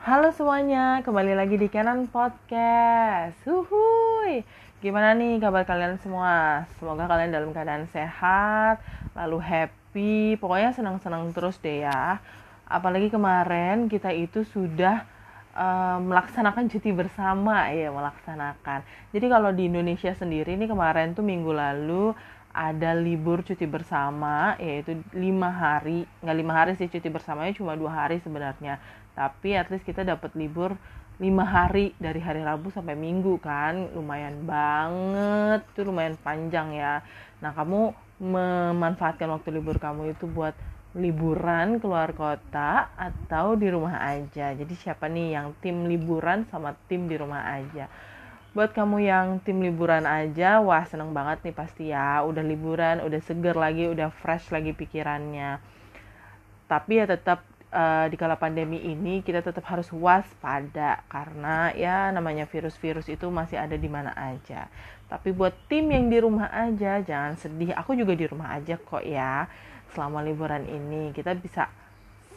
Halo semuanya, kembali lagi di Canon Podcast. Huhuy. Gimana nih kabar kalian semua? Semoga kalian dalam keadaan sehat, lalu happy, pokoknya senang-senang terus deh ya. Apalagi kemarin kita itu sudah uh, melaksanakan cuti bersama ya, melaksanakan. Jadi kalau di Indonesia sendiri nih kemarin tuh minggu lalu ada libur cuti bersama yaitu lima hari. Nggak lima hari sih cuti bersamanya cuma dua hari sebenarnya. Tapi at least kita dapat libur lima hari dari hari Rabu sampai Minggu kan. Lumayan banget itu lumayan panjang ya. Nah kamu memanfaatkan waktu libur kamu itu buat liburan keluar kota atau di rumah aja? Jadi siapa nih yang tim liburan sama tim di rumah aja buat kamu yang tim liburan aja wah seneng banget nih pasti ya. Udah liburan udah seger lagi udah fresh lagi pikirannya. Tapi ya tetap uh, di kala pandemi ini kita tetap harus waspada karena ya namanya virus-virus itu masih ada di mana aja. Tapi buat tim yang di rumah aja jangan sedih. Aku juga di rumah aja kok ya. Selama liburan ini kita bisa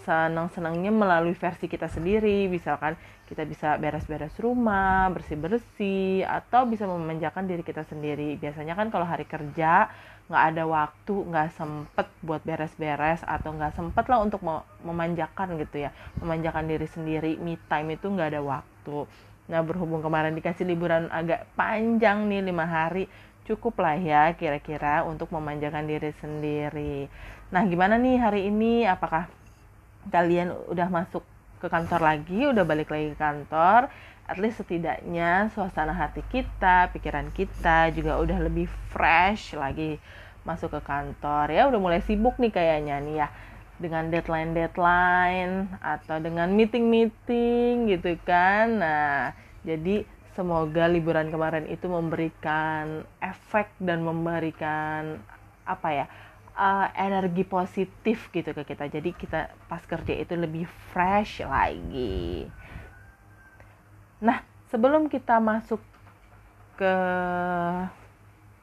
senang-senangnya melalui versi kita sendiri. Misalkan kita bisa beres-beres rumah bersih-bersih atau bisa memanjakan diri kita sendiri. Biasanya kan kalau hari kerja nggak ada waktu nggak sempet buat beres-beres atau nggak sempet lah untuk memanjakan gitu ya. Memanjakan diri sendiri me time itu nggak ada waktu. Nah berhubung kemarin dikasih liburan agak panjang nih lima hari cukup lah ya kira-kira untuk memanjakan diri sendiri. Nah gimana nih hari ini? Apakah kalian udah masuk ke kantor lagi, udah balik lagi ke kantor, at least setidaknya suasana hati kita, pikiran kita juga udah lebih fresh lagi masuk ke kantor ya udah mulai sibuk nih kayaknya nih ya dengan deadline-deadline atau dengan meeting-meeting gitu kan. Nah, jadi semoga liburan kemarin itu memberikan efek dan memberikan apa ya? Uh, energi positif gitu ke kita. Jadi kita pas kerja itu lebih fresh lagi. Nah sebelum kita masuk ke